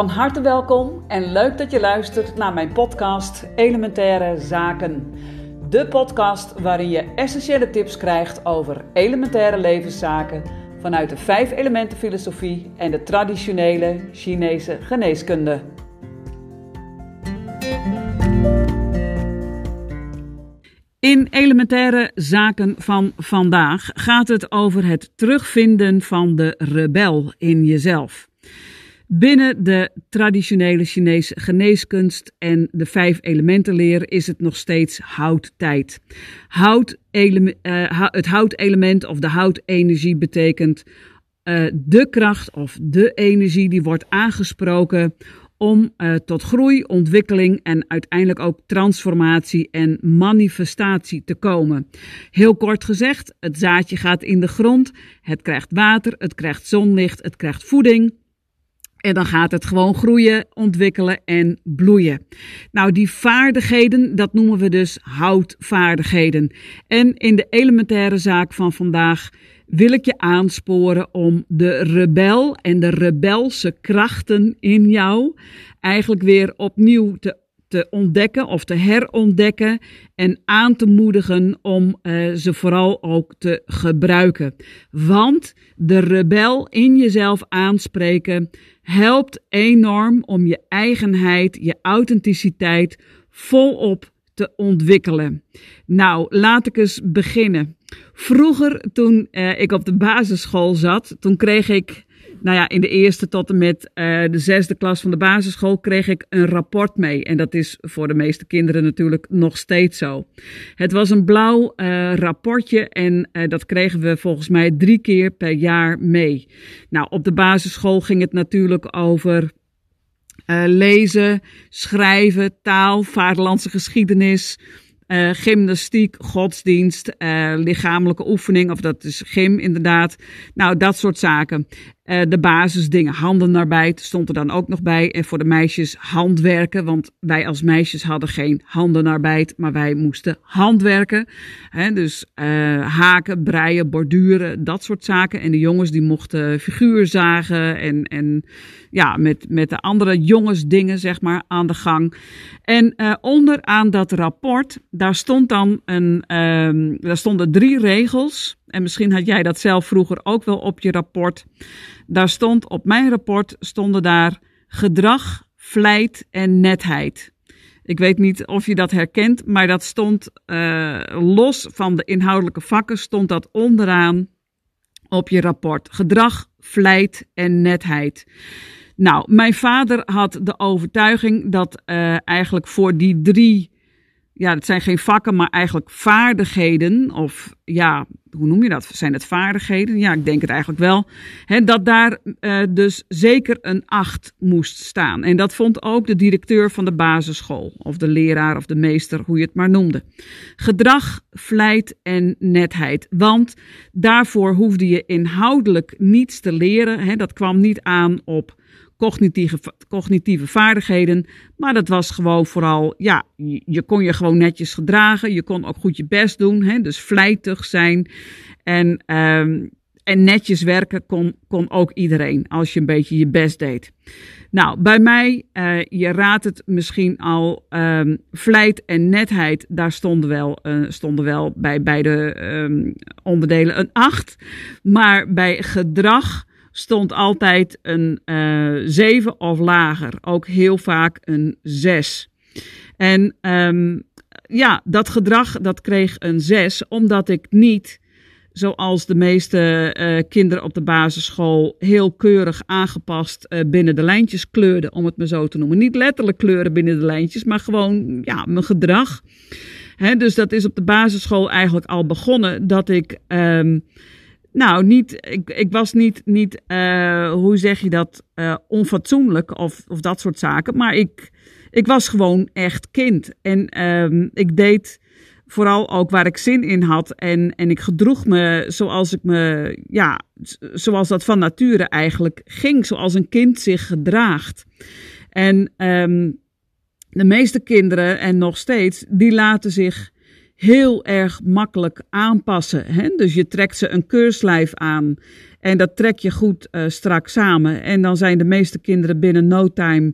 Van harte welkom en leuk dat je luistert naar mijn podcast Elementaire Zaken. De podcast waarin je essentiële tips krijgt over elementaire levenszaken vanuit de vijf elementen filosofie en de traditionele Chinese geneeskunde. In elementaire zaken van vandaag gaat het over het terugvinden van de rebel in jezelf. Binnen de traditionele Chinese geneeskunst en de vijf elementenleer is het nog steeds houttijd. Hout uh, het houtelement of de houtenergie betekent uh, de kracht of de energie die wordt aangesproken om uh, tot groei, ontwikkeling en uiteindelijk ook transformatie en manifestatie te komen. Heel kort gezegd, het zaadje gaat in de grond, het krijgt water, het krijgt zonlicht, het krijgt voeding. En dan gaat het gewoon groeien, ontwikkelen en bloeien. Nou, die vaardigheden, dat noemen we dus houtvaardigheden. En in de elementaire zaak van vandaag wil ik je aansporen om de rebel en de rebelse krachten in jou eigenlijk weer opnieuw te, te ontdekken of te herontdekken en aan te moedigen om uh, ze vooral ook te gebruiken. Want de rebel in jezelf aanspreken helpt enorm om je eigenheid, je authenticiteit volop te ontwikkelen. Nou, laat ik eens beginnen. Vroeger, toen uh, ik op de basisschool zat, toen kreeg ik, nou ja, in de eerste tot en met uh, de zesde klas van de basisschool, kreeg ik een rapport mee. En dat is voor de meeste kinderen natuurlijk nog steeds zo. Het was een blauw uh, rapportje en dat kregen we volgens mij drie keer per jaar mee. Nou, op de basisschool ging het natuurlijk over lezen, schrijven, taal, vaderlandse geschiedenis, gymnastiek, godsdienst, lichamelijke oefening, of dat is gym inderdaad. Nou, dat soort zaken. Uh, de basisdingen, handenarbeid stond er dan ook nog bij. En voor de meisjes handwerken, want wij als meisjes hadden geen handenarbeid, maar wij moesten handwerken. Hè, dus haken, breien, borduren, dat soort zaken. En de jongens die mochten figuur zagen en, en ja, met, met de andere jongensdingen zeg maar aan de gang. En onderaan dat rapport, daar stond dan een, um, daar stonden drie regels. En misschien had jij dat zelf vroeger ook wel op je rapport. Daar stond op mijn rapport stonden daar gedrag, vlijt en netheid. Ik weet niet of je dat herkent, maar dat stond uh, los van de inhoudelijke vakken, stond dat onderaan op je rapport. Gedrag, vlijt en netheid. Nou, mijn vader had de overtuiging dat uh, eigenlijk voor die drie ja, het zijn geen vakken, maar eigenlijk vaardigheden. Of ja, hoe noem je dat? Zijn het vaardigheden? Ja, ik denk het eigenlijk wel. He, dat daar uh, dus zeker een acht moest staan. En dat vond ook de directeur van de basisschool. Of de leraar of de meester, hoe je het maar noemde. Gedrag, vlijt en netheid. Want daarvoor hoefde je inhoudelijk niets te leren. He, dat kwam niet aan op cognitieve, cognitieve vaardigheden. Maar dat was gewoon vooral, ja, je, kon je gewoon netjes gedragen. Je kon ook goed je best doen, hè, dus vlijtig zijn. En, um, en netjes werken kon, kon ook iedereen, als je een beetje je best deed. Nou, bij mij, uh, je raadt het misschien al, um, vlijt en netheid, daar stonden wel, uh, stonden wel bij beide um, onderdelen een 8. Maar bij gedrag stond altijd een uh, eh, 7 of lager. Ook heel vaak een 6. En um, ja, dat gedrag dat kreeg een 6, omdat ik niet, zoals de meeste uh, kinderen op de basisschool, heel keurig aangepast uh, binnen de lijntjes kleurde, om het maar zo te noemen. Niet letterlijk kleuren binnen de lijntjes, maar gewoon ja, mijn gedrag. Dus dat is op de basisschool eigenlijk al begonnen dat ik. Um, nou, niet, ik, ik was niet, niet uh, hoe zeg je dat, uh, onfatsoenlijk of, of dat soort zaken. Maar ik, ik was gewoon echt kind. En um, ik deed vooral ook waar ik zin in had. En, en ik gedroeg me zoals ik me, ja, zoals dat van nature eigenlijk ging. Zoals een kind zich gedraagt. En um, de meeste kinderen, en nog steeds, die laten zich heel erg makkelijk aanpassen. Hè? Dus je trekt ze een keurslijf aan en dat trek je goed uh, strak samen. En dan zijn de meeste kinderen binnen no time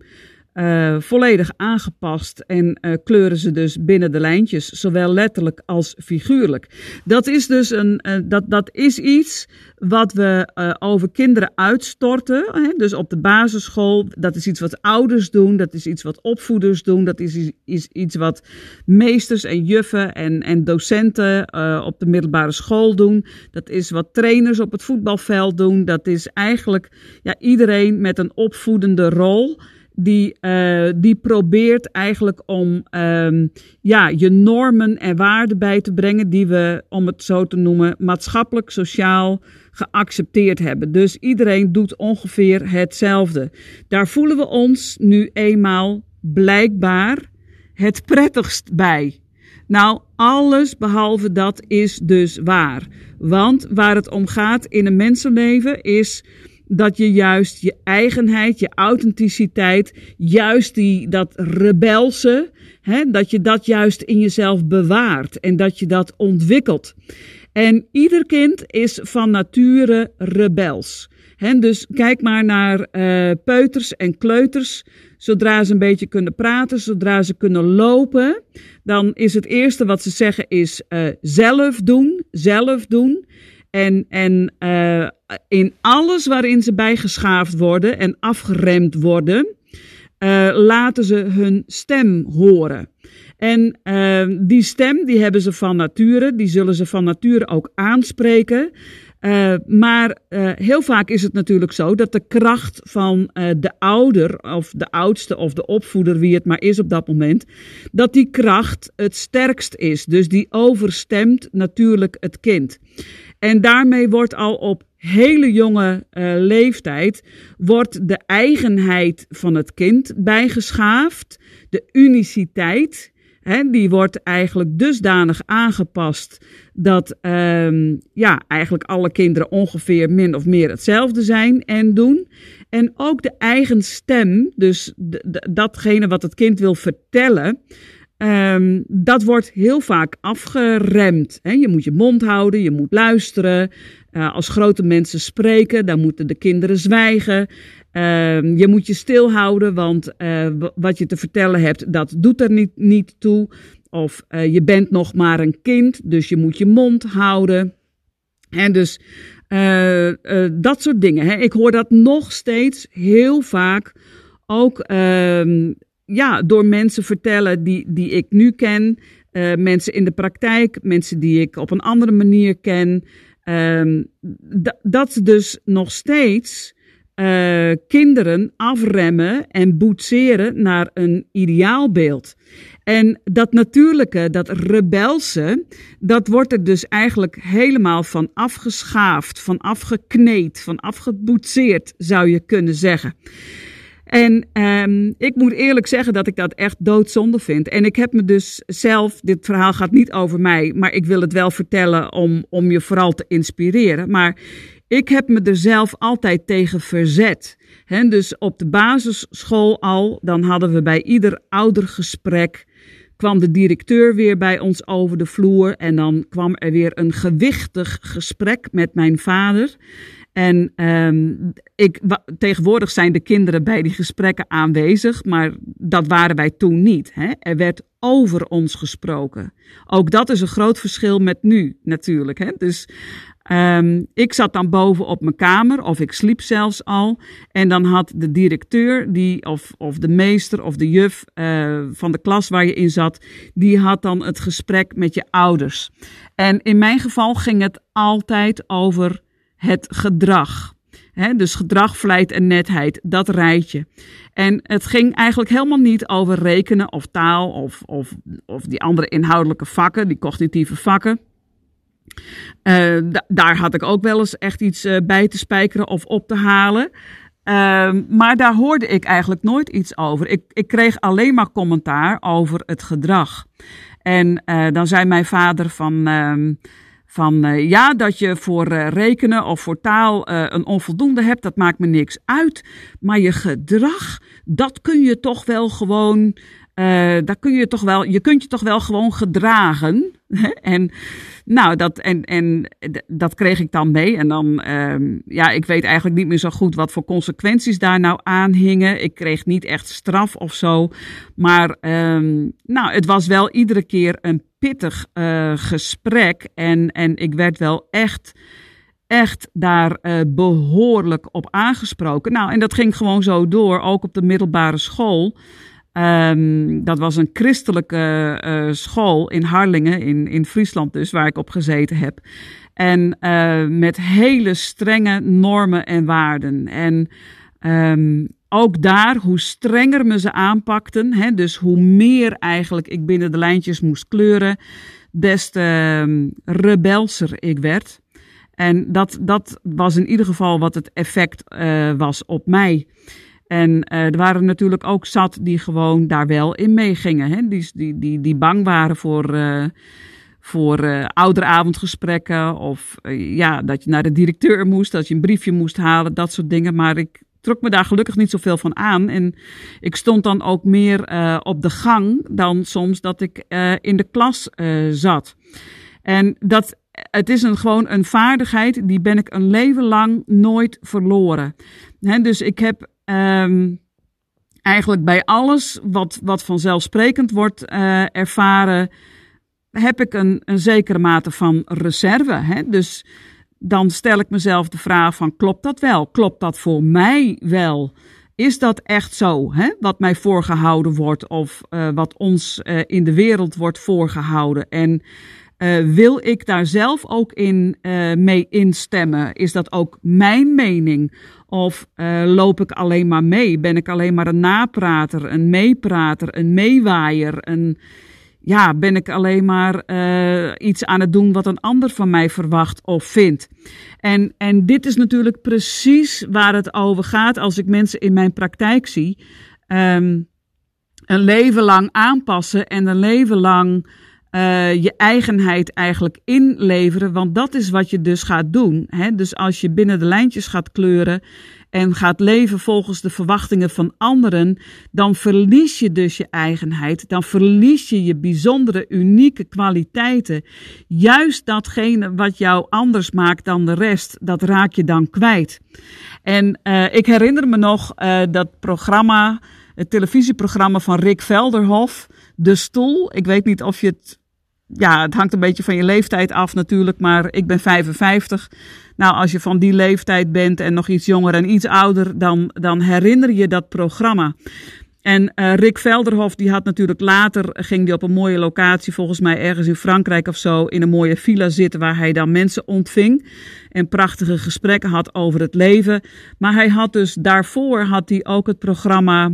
uh, volledig aangepast en uh, kleuren ze dus binnen de lijntjes, zowel letterlijk als figuurlijk. Dat is dus een, uh, dat, dat is iets wat we over kinderen uitstorten. Hè? Dus op de basisschool, dat is iets wat ouders doen, dat is iets wat opvoeders doen, dat is, is iets wat meesters en juffen en, en docenten op de middelbare school doen. Dat is wat trainers op het voetbalveld doen. Dat is eigenlijk ja, iedereen met een opvoedende rol die, uh, die probeert eigenlijk om um, ja, je normen en waarden bij te brengen die we, om het zo te noemen, maatschappelijk, sociaal geaccepteerd hebben. Dus iedereen doet ongeveer hetzelfde. Daar voelen we ons nu eenmaal blijkbaar het prettigst bij. Nou, alles behalve dat is dus waar. Want waar het om gaat in een mensenleven is dat je juist je eigenheid, je authenticiteit, juist die, dat rebelse, hè, dat je dat juist in jezelf bewaart en dat je dat ontwikkelt. En ieder kind is van nature rebels. Dus kijk maar naar uh, peuters en kleuters. Zodra ze een beetje kunnen praten, zodra ze kunnen lopen, dan is het eerste wat ze zeggen is uh, zelf doen, zelf doen. En, en uh, in alles waarin ze bijgeschaafd worden en afgeremd worden, uh, laten ze hun stem horen. En uh, die stem die hebben ze van nature, die zullen ze van nature ook aanspreken. Maar heel vaak is het natuurlijk zo dat de kracht van de ouder of de oudste of de opvoeder, wie het maar is op dat moment, dat die kracht het sterkst is. Dus die overstemt natuurlijk het kind. En daarmee wordt al op hele jonge uh, leeftijd wordt de eigenheid van het kind bijgeschaafd, de uniciteit. Hè, die wordt eigenlijk dusdanig aangepast dat um, ja, eigenlijk alle kinderen ongeveer min of meer hetzelfde zijn en doen. En ook de eigen stem, dus datgene wat het kind wil vertellen, Um, dat wordt heel vaak afgeremd. Hè? Je moet je mond houden, je moet luisteren. Uh, als grote mensen spreken, dan moeten de kinderen zwijgen. Uh, je moet je stilhouden, want uh, wat je te vertellen hebt, dat doet er niet, niet toe. Of uh, je bent nog maar een kind, dus je moet je mond houden. En dus dat soort dingen. Hè? Ik hoor dat nog steeds heel vaak ook ehm, ja, door mensen vertellen die, die ik nu ken. Uh, mensen in de praktijk, mensen die ik op een andere manier ken. Uh, dat dus nog steeds uh, kinderen afremmen en boetseren naar een ideaalbeeld. En dat natuurlijke, dat rebelse, dat wordt er dus eigenlijk helemaal van afgeschaafd, van afgekneed, van afgeboetseerd, zou je kunnen zeggen. En um, ik moet eerlijk zeggen dat ik dat echt doodzonde vind. En ik heb me dus zelf, dit verhaal gaat niet over mij, maar ik wil het wel vertellen om, om je vooral te inspireren. Maar ik heb me er zelf altijd tegen verzet. He, dus op de basisschool al, dan hadden we bij ieder oudergesprek kwam de directeur weer bij ons over de vloer en dan kwam er weer een gewichtig gesprek met mijn vader. En um, ik, tegenwoordig zijn de kinderen bij die gesprekken aanwezig, maar dat waren wij toen niet. Hè? Er werd over ons gesproken. Ook dat is een groot verschil met nu natuurlijk. Hè? Dus um, ik zat dan boven op mijn kamer, of ik sliep zelfs al. En dan had de directeur, die, of, of de meester of de juf uh, van de klas waar je in zat, die had dan het gesprek met je ouders. En in mijn geval ging het altijd over het gedrag. dus gedrag, vlijt en netheid, dat rijtje. En het ging eigenlijk helemaal niet over rekenen of taal of, of, of die andere inhoudelijke vakken, die cognitieve vakken. Uh, daar had ik ook wel eens echt iets uh, bij te spijkeren of op te halen. Uh, maar daar hoorde ik eigenlijk nooit iets over. Ik, ik kreeg alleen maar commentaar over het gedrag. En uh, dan zei mijn vader van ehm, van uh, ja, dat je voor uh, rekenen of voor taal uh, een onvoldoende hebt, dat maakt me niks uit. Maar je gedrag, dat kun je toch wel gewoon daar kun je toch wel, je kunt je toch wel gewoon gedragen. en nou, dat, en, en dat kreeg ik dan mee. En dan, um, ja, ik weet eigenlijk niet meer zo goed wat voor consequenties daar nou aan hingen. Ik kreeg niet echt straf of zo. Maar um, nou, het was wel iedere keer een pittig uh, gesprek. En, en ik werd wel echt echt daar uh, behoorlijk op aangesproken. Nou, en dat ging gewoon zo door, ook op de middelbare school. Um, dat was een christelijke uh, school in Harlingen, in, in Friesland dus, waar ik op gezeten heb. En met hele strenge normen en waarden. En um, ook daar, hoe strenger me ze aanpakten, hè, dus hoe meer eigenlijk ik binnen de lijntjes moest kleuren, des te um, rebelser ik werd. En dat, dat was in ieder geval wat het effect uh, was op mij. En uh, er waren natuurlijk ook zat die gewoon daar wel in meegingen. Hè? Die, die, die, die bang waren voor, uh, voor ouderavondgesprekken. Of ja, dat je naar de directeur moest, dat je een briefje moest halen, dat soort dingen. Maar ik trok me daar gelukkig niet zoveel van aan. En ik stond dan ook meer op de gang dan soms dat ik in de klas zat. En dat het is een, gewoon een vaardigheid, die ben ik een leven lang nooit verloren. He, dus ik heb um, eigenlijk bij alles wat, wat vanzelfsprekend wordt ervaren, heb ik een, een zekere mate van reserve. Hè? Dus dan stel ik mezelf de vraag van, klopt dat wel? Klopt dat voor mij wel? Is dat echt zo, hè? wat mij voorgehouden wordt of uh, wat ons uh, in de wereld wordt voorgehouden? En uh, wil ik daar zelf ook in mee instemmen? Is dat ook mijn mening? Of loop ik alleen maar mee? Ben ik alleen maar een naprater, een meeprater, een meewaaier? Een, ja, ben ik alleen maar iets aan het doen wat een ander van mij verwacht of vindt? En, en dit is natuurlijk precies waar het over gaat als ik mensen in mijn praktijk zie. Um, een leven lang aanpassen en een leven lang uh, je eigenheid eigenlijk inleveren. Want dat is wat je dus gaat doen. Hè? Dus als je binnen de lijntjes gaat kleuren en gaat leven volgens de verwachtingen van anderen, dan verlies je dus je eigenheid. Dan verlies je je bijzondere, unieke kwaliteiten. Juist datgene wat jou anders maakt dan de rest, dat raak je dan kwijt. En uh, ik herinner me nog uh, dat programma, het televisieprogramma van Rick Velderhof. De Stoel. Ik weet niet of je het ja, het hangt een beetje van je leeftijd af natuurlijk, maar ik ben 55. Nou, als je van die leeftijd bent en nog iets jonger en iets ouder, dan, dan herinner je dat programma. En uh, Rick Velderhof, die had natuurlijk later, ging die op een mooie locatie, volgens mij ergens in Frankrijk of zo, in een mooie villa zitten waar hij dan mensen ontving en prachtige gesprekken had over het leven. Maar hij had dus daarvoor had hij ook het programma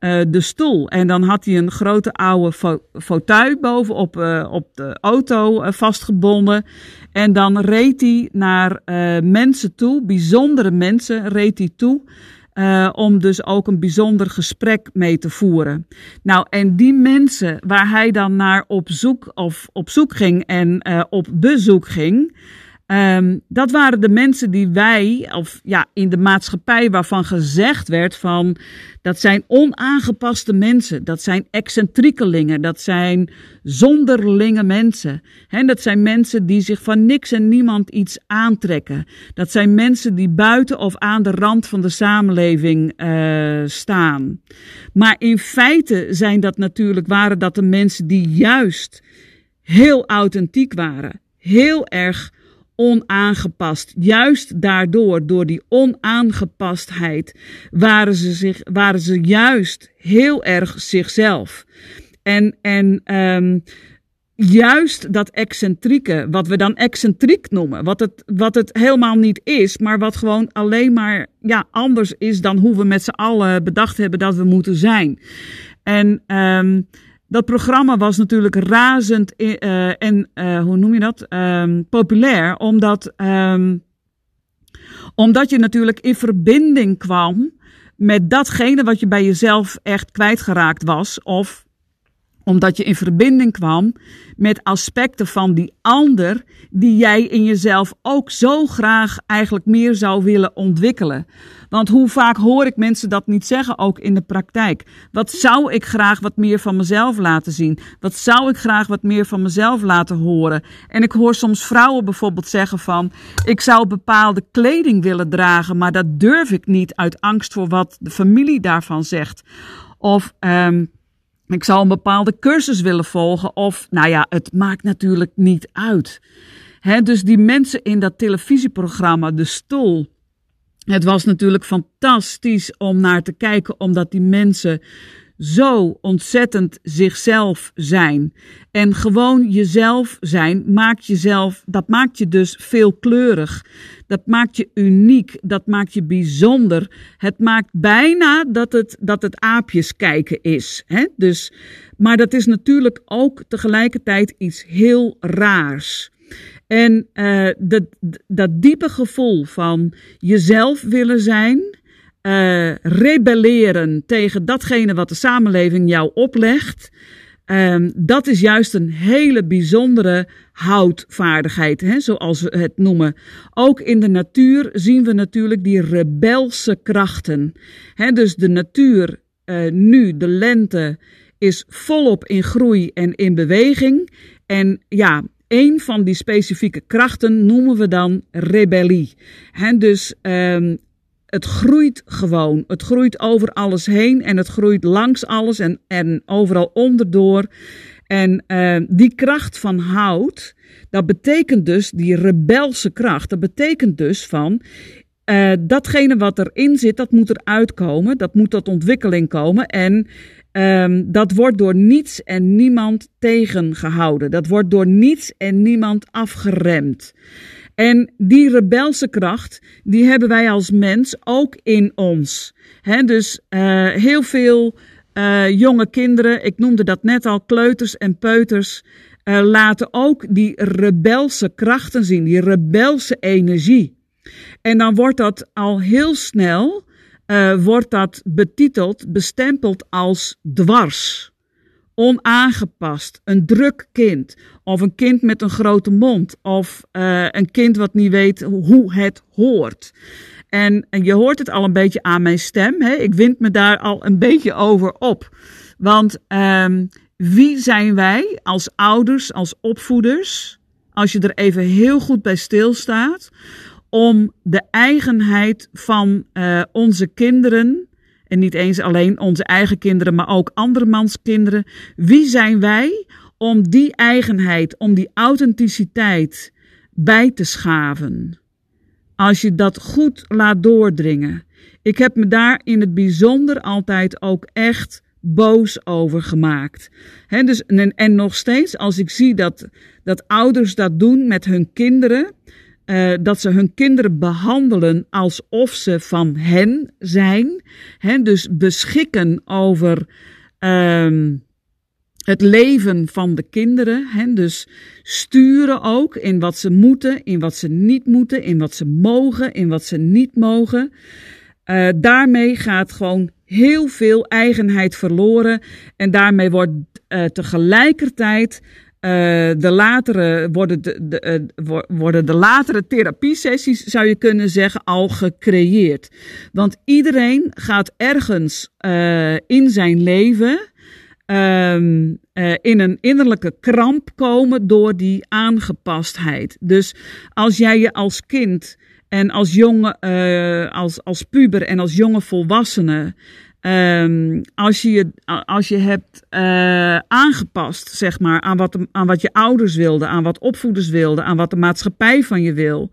uh, de stoel. En dan had hij een grote oude fauteuil bovenop uh, op de auto uh, vastgebonden. En dan reed hij naar mensen toe, bijzondere mensen reed hij toe. om dus ook een bijzonder gesprek mee te voeren. Nou, en die mensen waar hij dan naar op zoek of op zoek ging en op bezoek ging. Um, dat waren de mensen die wij, of ja, in de maatschappij waarvan gezegd werd van dat zijn onaangepaste mensen, dat zijn excentriekelingen, dat zijn zonderlinge mensen. He, dat zijn mensen die zich van niks en niemand iets aantrekken. Dat zijn mensen die buiten of aan de rand van de samenleving uh, staan. Maar in feite zijn dat natuurlijk, waren dat de mensen die juist heel authentiek waren, heel erg onaangepast. Juist daardoor, door die onaangepastheid, waren ze, zich, waren ze juist heel erg zichzelf. En, en um, juist dat excentrieke, wat we dan excentriek noemen, wat het, wat het helemaal niet is, maar wat gewoon alleen maar ja, anders is dan hoe we met z'n allen bedacht hebben dat we moeten zijn. En um, dat programma was natuurlijk razend uh, en uh, hoe noem je dat? Um, populair, omdat, um, omdat je natuurlijk in verbinding kwam met datgene wat je bij jezelf echt kwijtgeraakt was, of omdat je in verbinding kwam met aspecten van die ander die jij in jezelf ook zo graag eigenlijk meer zou willen ontwikkelen. Want hoe vaak hoor ik mensen dat niet zeggen, ook in de praktijk? Wat zou ik graag wat meer van mezelf laten zien? Wat zou ik graag wat meer van mezelf laten horen? En ik hoor soms vrouwen bijvoorbeeld zeggen van, ik zou bepaalde kleding willen dragen, maar dat durf ik niet uit angst voor wat de familie daarvan zegt. Of um, ik zou een bepaalde cursus willen volgen. Of, nou ja, het maakt natuurlijk niet uit. He, dus die mensen in dat televisieprogramma, De Stoel. Het was natuurlijk fantastisch om naar te kijken, omdat die mensen zo ontzettend zichzelf zijn. En gewoon jezelf zijn maakt jezelf, dat maakt je dus veelkleurig. Dat maakt je uniek, dat maakt je bijzonder. Het maakt bijna dat het, dat het aapjes kijken is. Hè? Dus, maar dat is natuurlijk ook tegelijkertijd iets heel raars. En uh, dat, dat diepe gevoel van jezelf willen zijn, uh, rebelleren tegen datgene wat de samenleving jou oplegt. Um, dat is juist een hele bijzondere houtvaardigheid, hè, zoals we het noemen. Ook in de natuur zien we natuurlijk die rebelse krachten. Hè, dus de natuur, uh, nu, de lente, is volop in groei en in beweging. En ja, een van die specifieke krachten noemen we dan rebellie. He, dus um, het groeit gewoon. Het groeit over alles heen en het groeit langs alles en, en overal onderdoor. En uh, die kracht van hout, dat betekent dus, die rebelse kracht, dat betekent dus van, uh, datgene wat erin zit, dat moet eruit komen, dat moet tot ontwikkeling komen en um, dat wordt door niets en niemand tegengehouden. Dat wordt door niets en niemand afgeremd. En die rebelse kracht, die hebben wij als mens ook in ons. Dus uh, heel veel uh, jonge kinderen, ik noemde dat net al, kleuters en peuters, uh, laten ook die rebelse krachten zien, die rebelse energie. En dan wordt dat al heel snel, wordt dat betiteld, bestempeld als dwars onaangepast, een druk kind, of een kind met een grote mond, of uh, een kind wat niet weet hoe het hoort. En, je hoort het al een beetje aan mijn stem. Hè? Ik wind me daar al een beetje over op. Want um, wie zijn wij als ouders, als opvoeders, als je er even heel goed bij stilstaat, om de eigenheid van uh, onze kinderen en niet eens alleen onze eigen kinderen, maar ook andermans kinderen. Wie zijn wij om die eigenheid, om die authenticiteit bij te schaven? Als je dat goed laat doordringen. Ik heb me daar in het bijzonder altijd ook echt boos over gemaakt. Dus, en, en nog steeds, als ik zie dat, dat ouders dat doen met hun kinderen, uh, dat ze hun kinderen behandelen alsof ze van hen zijn. Hè, dus beschikken over um, het leven van de kinderen. Hè, dus sturen ook in wat ze moeten, in wat ze niet moeten, in wat ze mogen, in wat ze niet mogen. Uh, daarmee gaat gewoon heel veel eigenheid verloren. En daarmee wordt uh, tegelijkertijd uh, de latere, worden, de, uh, worden de latere therapiesessies, zou je kunnen zeggen, al gecreëerd. Want iedereen gaat ergens uh, in zijn leven um, in een innerlijke kramp komen door die aangepastheid. Dus als jij je als kind en als jonge, als, als puber en als jonge volwassene Um, als, je, als je hebt uh, aangepast, zeg maar, aan wat, aan wat je ouders wilden, aan wat opvoeders wilden, aan wat de maatschappij van je wil.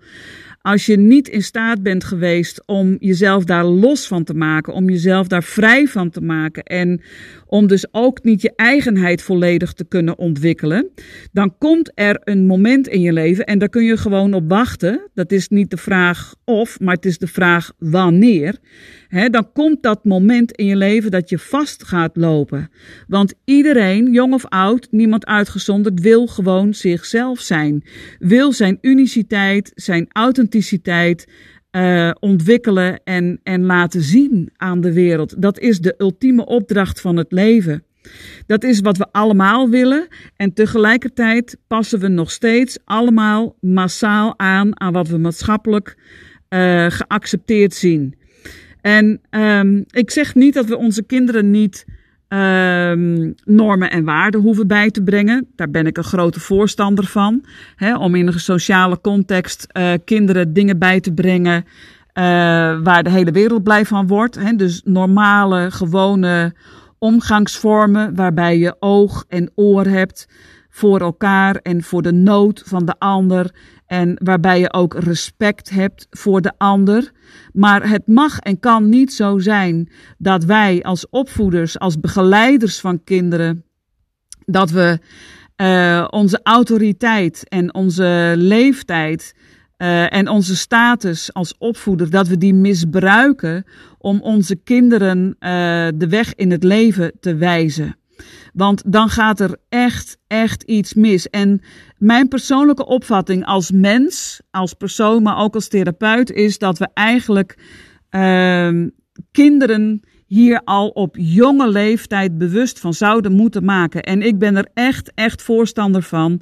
Als je niet in staat bent geweest om jezelf daar los van te maken, om jezelf daar vrij van te maken en om dus ook niet je eigenheid volledig te kunnen ontwikkelen, dan komt er een moment in je leven en daar kun je gewoon op wachten. Dat is niet de vraag of, maar het is de vraag wanneer. Dan komt dat moment in je leven dat je vast gaat lopen. Want iedereen, jong of oud, niemand uitgezonderd, wil gewoon zichzelf zijn. Wil zijn uniciteit, zijn authenticiteit uh, ontwikkelen en, en laten zien aan de wereld. Dat is de ultieme opdracht van het leven. Dat is wat we allemaal willen. En tegelijkertijd passen we nog steeds allemaal massaal aan aan wat we maatschappelijk uh, geaccepteerd zien. En um, ik zeg niet dat we onze kinderen niet um, normen en waarden hoeven bij te brengen. Daar ben ik een grote voorstander van. Om in een sociale context uh, kinderen dingen bij te brengen uh, waar de hele wereld blij van wordt. Dus normale, gewone omgangsvormen waarbij je oog en oor hebt voor elkaar en voor de nood van de ander. En waarbij je ook respect hebt voor de ander. Maar het mag en kan niet zo zijn dat wij als opvoeders, als begeleiders van kinderen, dat we uh, onze autoriteit en onze leeftijd uh, en onze status als opvoeder, dat we die misbruiken om onze kinderen uh, de weg in het leven te wijzen. Want dan gaat er echt, echt iets mis. En mijn persoonlijke opvatting als mens, als persoon, maar ook als therapeut, is dat we eigenlijk uh, kinderen hier al op jonge leeftijd bewust van zouden moeten maken. En ik ben er echt, echt voorstander van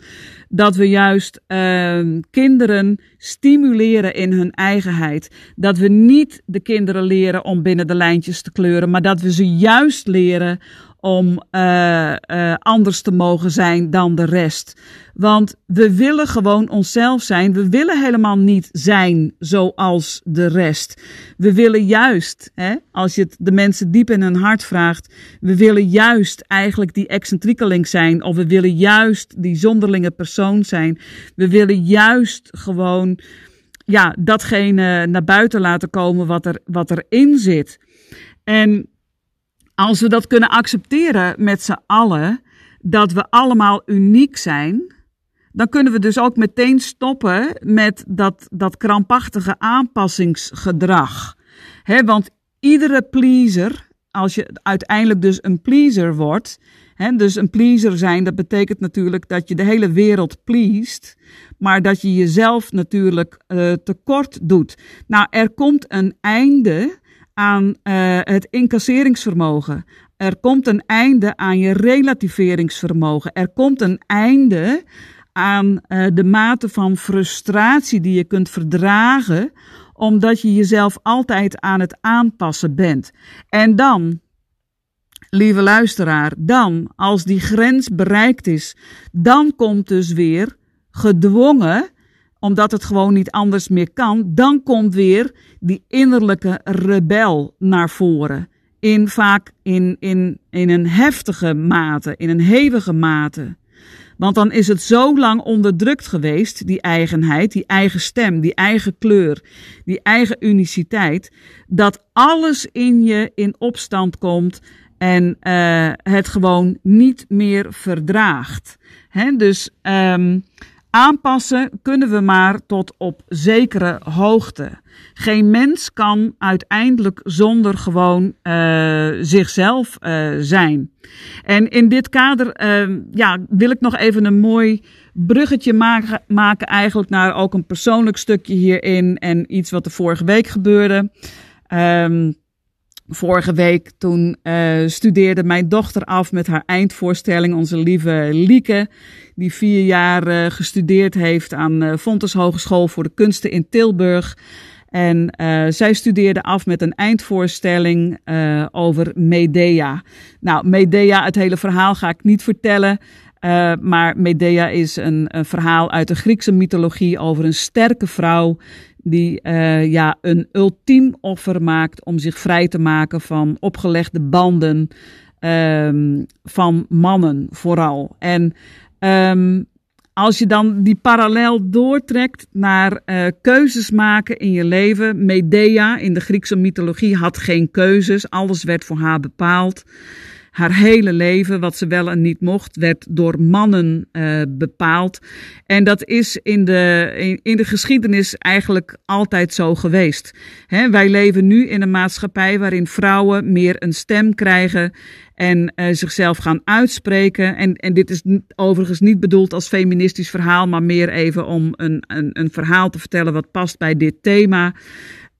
dat we juist uh, kinderen stimuleren in hun eigenheid. Dat we niet de kinderen leren om binnen de lijntjes te kleuren, maar dat we ze juist leren om uh, uh, anders te mogen zijn dan de rest. Want we willen gewoon onszelf zijn. We willen helemaal niet zijn zoals de rest. We willen juist, hè, als je het de mensen diep in hun hart vraagt, we willen juist eigenlijk die excentriekeling zijn. Of we willen juist die zonderlinge persoon zijn. We willen juist gewoon ja, datgene naar buiten laten komen wat, er, wat erin zit. En als we dat kunnen accepteren met z'n allen, dat we allemaal uniek zijn, dan kunnen we dus ook meteen stoppen met dat, dat krampachtige aanpassingsgedrag. He, want iedere pleaser, als je uiteindelijk dus een pleaser wordt, he, dus een pleaser zijn, dat betekent natuurlijk dat je de hele wereld pleest, maar dat je jezelf natuurlijk uh, tekort doet. Nou, er komt een einde aan uh, het incasseringsvermogen. Er komt een einde aan je relativeringsvermogen. Er komt een einde aan uh, de mate van frustratie die je kunt verdragen, omdat je jezelf altijd aan het aanpassen bent. En dan, lieve luisteraar, dan, als die grens bereikt is, dan komt dus weer gedwongen omdat het gewoon niet anders meer kan, dan komt weer die innerlijke rebel naar voren. In vaak in, in, in een heftige mate, in een hevige mate. Want dan is het zo lang onderdrukt geweest, die eigenheid, die eigen stem, die eigen kleur, die eigen uniciteit, dat alles in je in opstand komt en uh, het gewoon niet meer verdraagt. He, dus um, Aanpassen kunnen we maar tot op zekere hoogte. Geen mens kan uiteindelijk zonder gewoon uh, zichzelf uh, zijn. En in dit kader uh, ja, wil ik nog even een mooi bruggetje maken, eigenlijk naar ook een persoonlijk stukje hierin en iets wat er vorige week gebeurde. Um, Vorige week toen studeerde mijn dochter af met haar eindvoorstelling, onze lieve Lieke, die vier jaar uh, gestudeerd heeft aan uh, Fontes Hogeschool voor de Kunsten in Tilburg. En zij studeerde af met een eindvoorstelling over Medea. Nou, Medea, het hele verhaal ga ik niet vertellen. Maar Medea is een, verhaal uit de Griekse mythologie over een sterke vrouw die ja, een ultiem offer maakt om zich vrij te maken van opgelegde banden um, van mannen vooral. En um, als je dan die parallel doortrekt naar uh, keuzes maken in je leven. Medea in de Griekse mythologie had geen keuzes, alles werd voor haar bepaald. Haar hele leven, wat ze wel en niet mocht, werd door mannen uh, bepaald. En dat is in de, in, de geschiedenis eigenlijk altijd zo geweest. Wij leven nu in een maatschappij waarin vrouwen meer een stem krijgen en uh, zichzelf gaan uitspreken. En, en dit is overigens niet bedoeld als feministisch verhaal, maar meer even om een, een, een verhaal te vertellen wat past bij dit thema.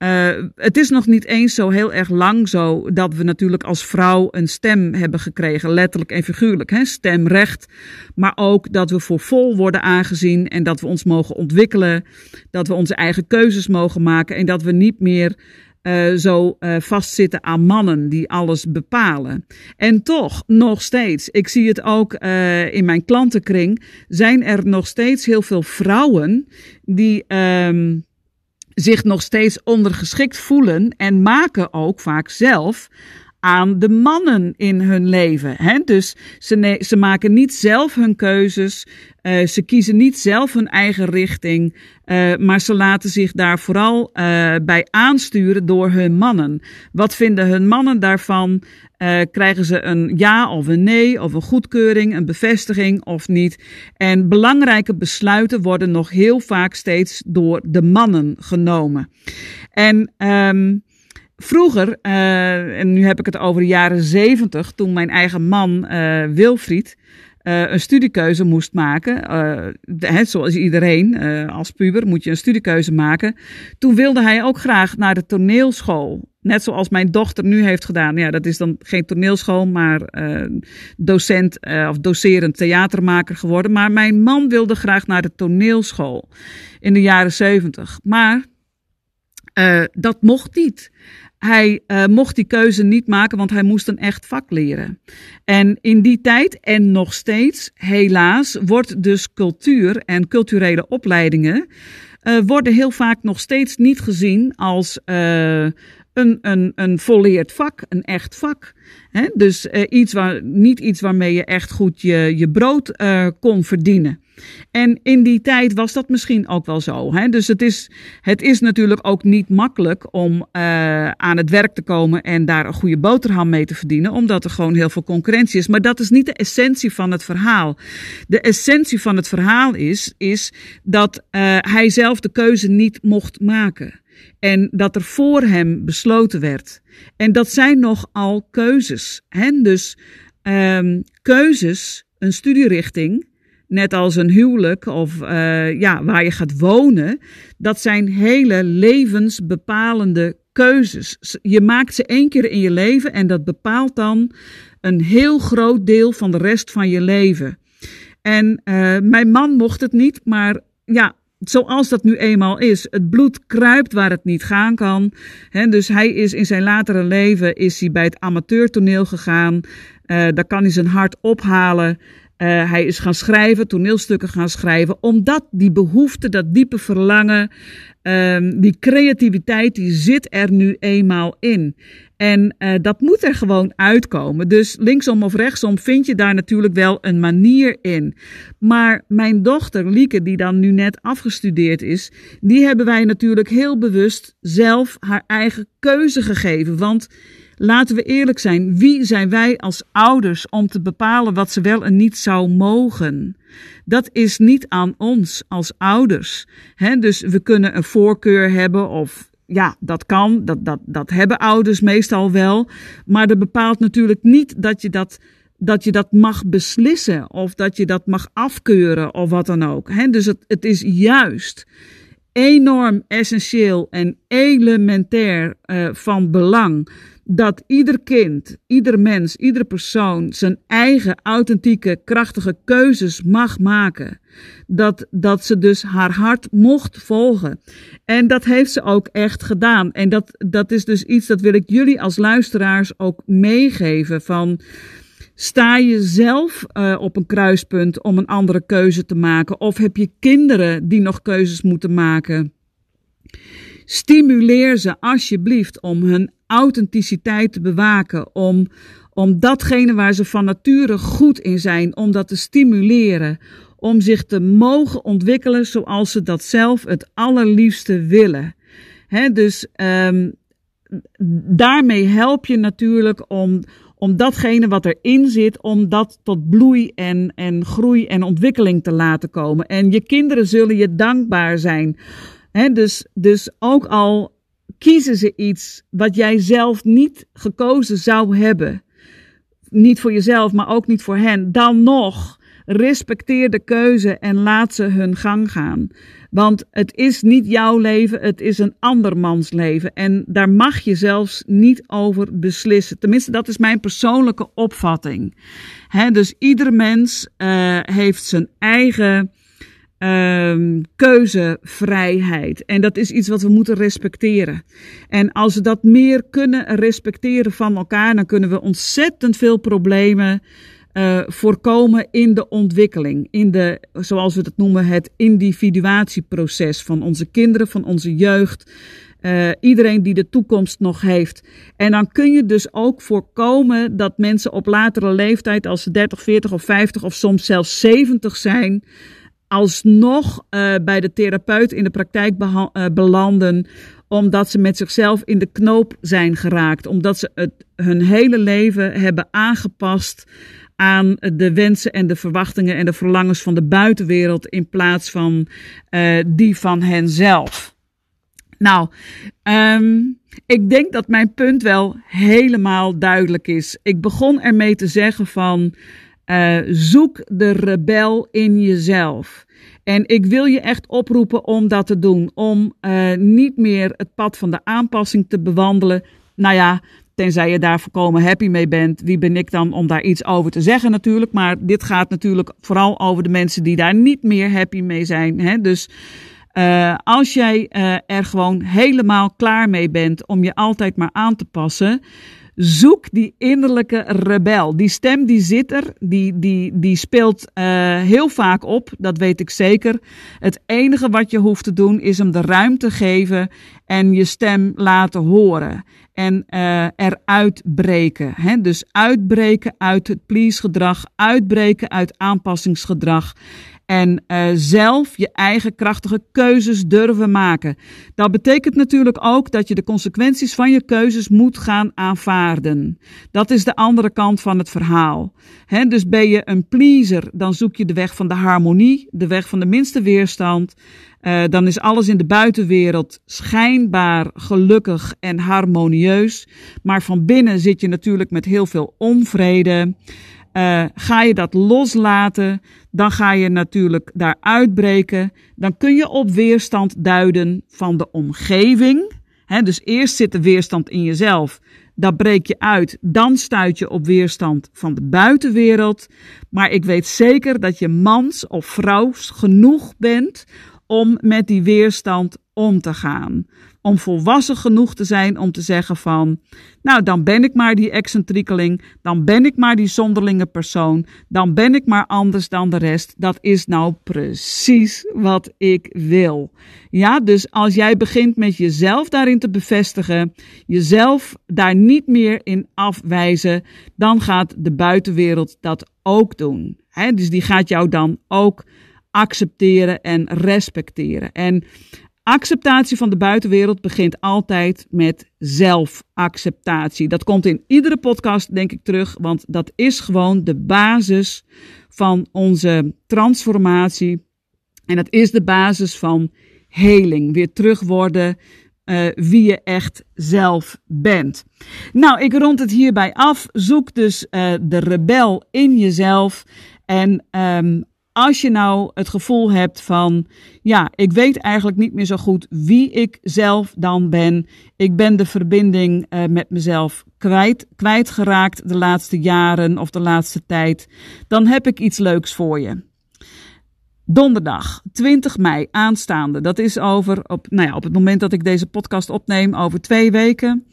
Uh, het is nog niet eens zo heel erg lang zo dat we natuurlijk als vrouw een stem hebben gekregen, letterlijk en figuurlijk, hè? stemrecht. Maar ook dat we voor vol worden aangezien en dat we ons mogen ontwikkelen, dat we onze eigen keuzes mogen maken en dat we niet meer uh, zo uh, vastzitten aan mannen die alles bepalen. En toch, nog steeds, ik zie het ook uh, in mijn klantenkring, zijn er nog steeds heel veel vrouwen die um, zich nog steeds ondergeschikt voelen en maken ook vaak zelf aan de mannen in hun leven. Hè? Dus ze, ze maken niet zelf hun keuzes, uh, ze kiezen niet zelf hun eigen richting, uh, maar ze laten zich daar vooral uh, bij aansturen door hun mannen. Wat vinden hun mannen daarvan? krijgen ze een ja of een nee of een goedkeuring, een bevestiging of niet? En belangrijke besluiten worden nog heel vaak steeds door de mannen genomen. En um, Vroeger, uh, en nu heb ik het over de jaren zeventig, toen mijn eigen man uh, Wilfried uh, een studiekeuze moest maken, hè, zoals iedereen als puber moet je een studiekeuze maken. Toen wilde hij ook graag naar de toneelschool. Net zoals mijn dochter nu heeft gedaan. Ja, dat is dan geen toneelschool, maar docent of docerend theatermaker geworden. Maar mijn man wilde graag naar de toneelschool in de jaren zeventig. Maar dat mocht niet. Hij uh, mocht die keuze niet maken, want hij moest een echt vak leren. En in die tijd en nog steeds, helaas, wordt dus cultuur en culturele opleidingen uh, worden heel vaak nog steeds niet gezien als uh, een, een, een volleerd vak, een echt vak. Dus iets waar, niet iets waarmee je echt goed je, je brood kon verdienen. En in die tijd was dat misschien ook wel zo. Hè? Dus het is, het is natuurlijk ook niet makkelijk om uh, aan het werk te komen en daar een goede boterham mee te verdienen, omdat er gewoon heel veel concurrentie is. Maar dat is niet de essentie van het verhaal. De essentie van het verhaal is, is dat uh, hij zelf de keuze niet mocht maken. En dat er voor hem besloten werd. En dat zijn nogal keuzes. Hè? Dus um, keuzes, een studierichting net als een huwelijk of uh, ja, waar je gaat wonen, dat zijn hele levensbepalende keuzes. Je maakt ze één keer in je leven en dat bepaalt dan een heel groot deel van de rest van je leven. En uh, mijn man mocht het niet, maar ja, zoals dat nu eenmaal is. Het bloed kruipt waar het niet gaan kan. Dus hij is in zijn latere leven is hij bij het amateurtoneel gegaan. Uh, daar kan hij zijn hart ophalen. Uh, hij is gaan schrijven, toneelstukken gaan schrijven, omdat die behoefte, dat diepe verlangen, um, die creativiteit, die zit er nu eenmaal in. En uh, dat moet er gewoon uitkomen. Dus linksom of rechtsom vind je daar natuurlijk wel een manier in. Maar mijn dochter Lieke, die dan nu net afgestudeerd is, die hebben wij natuurlijk heel bewust zelf haar eigen keuze gegeven. Want Laten we eerlijk zijn, wie zijn wij als ouders om te bepalen wat ze wel en niet zou mogen? Dat is niet aan ons als ouders. Dus we kunnen een voorkeur hebben of ja, dat kan, dat, dat, dat hebben ouders meestal wel. Maar dat bepaalt natuurlijk niet dat je dat, dat je dat mag beslissen of dat je dat mag afkeuren of wat dan ook. Dus het, het is juist enorm essentieel en elementair uh, van belang dat ieder kind, ieder mens, iedere persoon zijn eigen authentieke, krachtige keuzes mag maken. Dat, dat ze dus haar hart mocht volgen. En dat heeft ze ook echt gedaan. En dat, dat is dus iets dat wil ik jullie als luisteraars ook meegeven van. Sta je zelf uh, op een kruispunt om een andere keuze te maken? Of heb je kinderen die nog keuzes moeten maken? Stimuleer ze alsjeblieft om hun authenticiteit te bewaken, om, om datgene waar ze van nature goed in zijn, om dat te stimuleren, om zich te mogen ontwikkelen zoals ze dat zelf het allerliefste willen. He, dus um, daarmee help je natuurlijk om, om datgene wat erin zit, om dat tot bloei en, en groei en ontwikkeling te laten komen. En je kinderen zullen je dankbaar zijn. Dus, dus ook al kiezen ze iets wat jij zelf niet gekozen zou hebben. Niet voor jezelf, maar ook niet voor hen. Dan nog respecteer de keuze en laat ze hun gang gaan. Want het is niet jouw leven, het is een andermans leven. En daar mag je zelfs niet over beslissen. Tenminste, dat is mijn persoonlijke opvatting. dus iedere mens uh, heeft zijn eigen uh, keuzevrijheid. En dat is iets wat we moeten respecteren. En als we dat meer kunnen respecteren van elkaar, dan kunnen we ontzettend veel problemen uh, voorkomen in de ontwikkeling. In de, zoals we het noemen, het individuatieproces van onze kinderen, van onze jeugd. Uh, iedereen die de toekomst nog heeft. En dan kun je dus ook voorkomen dat mensen op latere leeftijd, als ze 30, 40 of 50 of soms zelfs 70 zijn, alsnog uh, bij de therapeut in de praktijk belanden omdat ze met zichzelf in de knoop zijn geraakt, omdat ze het hun hele leven hebben aangepast aan de wensen en de verwachtingen en de verlangens van de buitenwereld in plaats van uh, die van henzelf. Nou, um, ik denk dat mijn punt wel helemaal duidelijk is. Ik begon ermee te zeggen van uh, zoek de rebel in jezelf. En ik wil je echt oproepen om dat te doen. Om uh, niet meer het pad van de aanpassing te bewandelen. Nou ja, Tenzij je daar volkomen happy mee bent. Wie ben ik dan om daar iets over te zeggen natuurlijk. Maar dit gaat natuurlijk vooral over de mensen die daar niet meer happy mee zijn. Hè? Dus uh, als jij uh, er gewoon helemaal klaar mee bent om je altijd maar aan te passen. Zoek die innerlijke rebel. Die stem die zit er, die, die, die speelt uh, heel vaak op, dat weet ik zeker. Het enige wat je hoeft te doen is hem de ruimte geven en je stem laten horen en uh, eruit breken. Hè? Dus uitbreken uit het please-gedrag, uitbreken uit aanpassingsgedrag. En uh, zelf je eigen krachtige keuzes durven maken. Dat betekent natuurlijk ook dat je de consequenties van je keuzes moet gaan aanvaarden. Dat is de andere kant van het verhaal. He, dus ben je een pleaser, dan zoek je de weg van de harmonie, de weg van de minste weerstand. Uh, dan is alles in de buitenwereld schijnbaar gelukkig en harmonieus. Maar van binnen zit je natuurlijk met heel veel onvrede. Uh, ga je dat loslaten, dan ga je natuurlijk daar uitbreken. Dan kun je op weerstand duiden van de omgeving. Dus eerst zit de weerstand in jezelf. Dat breek je uit. Dan stuit je op weerstand van de buitenwereld. Maar ik weet zeker dat je mans of vrouws genoeg bent om met die weerstand om te gaan. Om volwassen genoeg te zijn om te zeggen van, nou dan ben ik maar die excentriekeling, dan ben ik maar die zonderlinge persoon, dan ben ik maar anders dan de rest. Dat is nou precies wat ik wil. Ja, dus als jij begint met jezelf daarin te bevestigen, jezelf daar niet meer in afwijzen, dan gaat de buitenwereld dat ook doen. Dus die gaat jou dan ook accepteren en respecteren. En acceptatie van de buitenwereld begint altijd met zelfacceptatie. Dat komt in iedere podcast, denk ik, terug, want dat is gewoon de basis van onze transformatie. En dat is de basis van heling. Weer terug worden uh, wie je echt zelf bent. Nou, ik rond het hierbij af. Zoek dus uh, de rebel in jezelf. En um, als je nou het gevoel hebt van, ja, ik weet eigenlijk niet meer zo goed wie ik zelf dan ben. Ik ben de verbinding uh, met mezelf kwijt, kwijtgeraakt de laatste jaren of de laatste tijd. Dan heb ik iets leuks voor je. Donderdag 20 mei aanstaande. Dat is over op, nou ja, op het moment dat ik deze podcast opneem, over twee weken.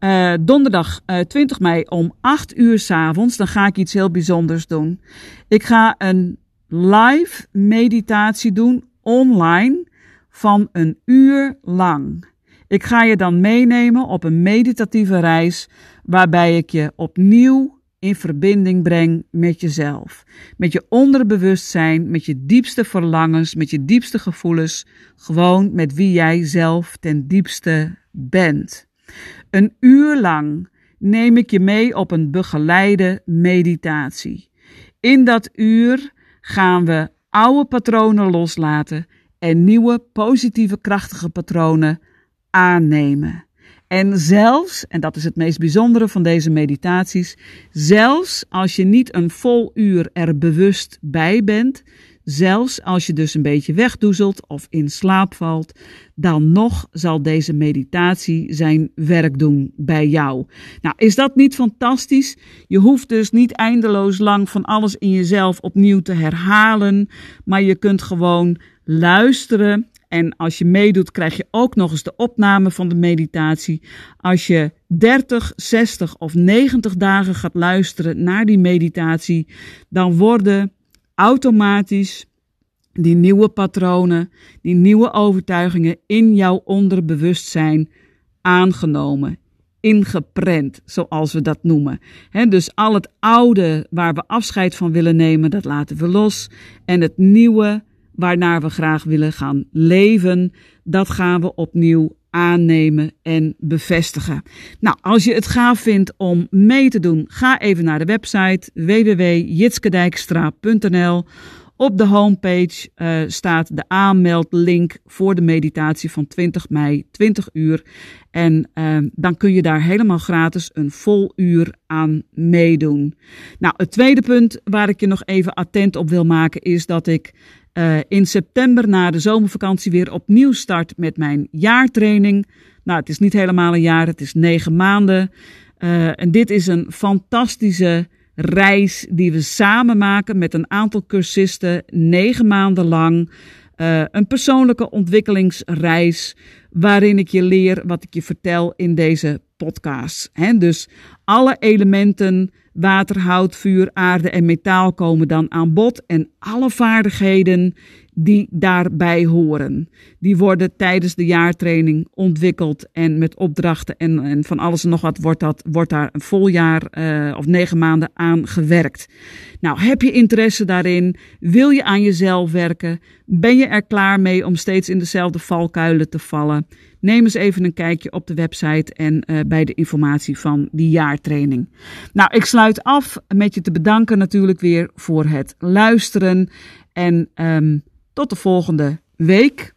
Uh, donderdag uh, 20 mei om 8 uur s avonds. Dan ga ik iets heel bijzonders doen. Ik ga een live meditatie doen online van een uur lang. Ik ga je dan meenemen op een meditatieve reis waarbij ik je opnieuw in verbinding breng met jezelf. Met je onderbewustzijn, met je diepste verlangens, met je diepste gevoelens. Gewoon met wie jij zelf ten diepste bent. Een uur lang neem ik je mee op een begeleide meditatie. In dat uur gaan we oude patronen loslaten en nieuwe positieve krachtige patronen aannemen. En zelfs, en dat is het meest bijzondere van deze meditaties, zelfs als je niet een vol uur er bewust bij bent, zelfs als je dus een beetje wegdoezelt of in slaap valt, dan nog zal deze meditatie zijn werk doen bij jou. Nou, is dat niet fantastisch? Je hoeft dus niet eindeloos lang van alles in jezelf opnieuw te herhalen, maar je kunt gewoon luisteren en als je meedoet, krijg je ook nog eens de opname van de meditatie. Als je 30, 60 of 90 dagen gaat luisteren naar die meditatie, dan worden automatisch die nieuwe patronen, die nieuwe overtuigingen in jouw onderbewustzijn aangenomen, ingeprent, zoals we dat noemen. dus al het oude waar we afscheid van willen nemen, dat laten we los. En het nieuwe waarnaar we graag willen gaan leven, dat gaan we opnieuw aannemen en bevestigen. Nou, als je het gaaf vindt om mee te doen, ga even naar de website www.jitskedijkstra.nl. Op de homepage uh, staat de aanmeldlink voor de meditatie van 20 mei, 20 uur. En uh, dan kun je daar helemaal gratis een vol uur aan meedoen. Nou, het tweede punt waar ik je nog even attent op wil maken is dat ik uh, in september na de zomervakantie weer opnieuw start met mijn jaartraining. Nou, het is niet helemaal een jaar, het is negen maanden. En dit is een fantastische reis die we samen maken met een aantal cursisten, negen maanden lang. Uh, een persoonlijke ontwikkelingsreis waarin ik je leer wat ik je vertel in deze podcast. He, dus alle elementen water, hout, vuur, aarde en metaal komen dan aan bod en alle vaardigheden die daarbij horen. Die worden tijdens de jaartraining ontwikkeld en met opdrachten en, en van alles en nog wat wordt, dat, wordt daar een vol jaar uh, of negen maanden aan gewerkt. Nou, heb je interesse daarin? Wil je aan jezelf werken? Ben je er klaar mee om steeds in dezelfde valkuilen te vallen? Neem eens even een kijkje op de website en uh, bij de informatie van die jaartraining. Nou, ik sluit af met je te bedanken natuurlijk weer voor het luisteren. En um, tot de volgende week.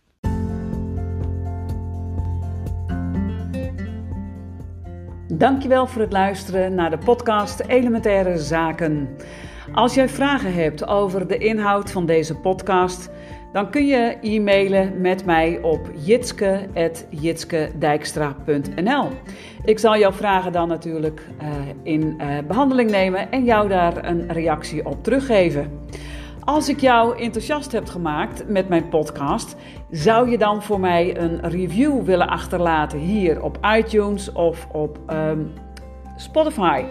Dankjewel voor het luisteren naar de podcast Elementaire Zaken. Als jij vragen hebt over de inhoud van deze podcast, dan kun je e-mailen met mij op jitske.jitskedijkstra.nl. Ik zal jouw vragen dan natuurlijk uh, in uh, behandeling nemen en jou daar een reactie op teruggeven. Als ik jou enthousiast heb gemaakt met mijn podcast, zou je dan voor mij een review willen achterlaten hier op iTunes of op um, Spotify?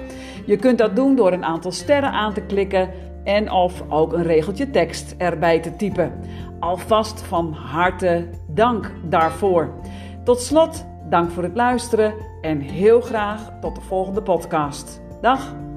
Je kunt dat doen door een aantal sterren aan te klikken en of ook een regeltje tekst erbij te typen. Alvast van harte dank daarvoor. Tot slot, dank voor het luisteren en heel graag tot de volgende podcast. Dag!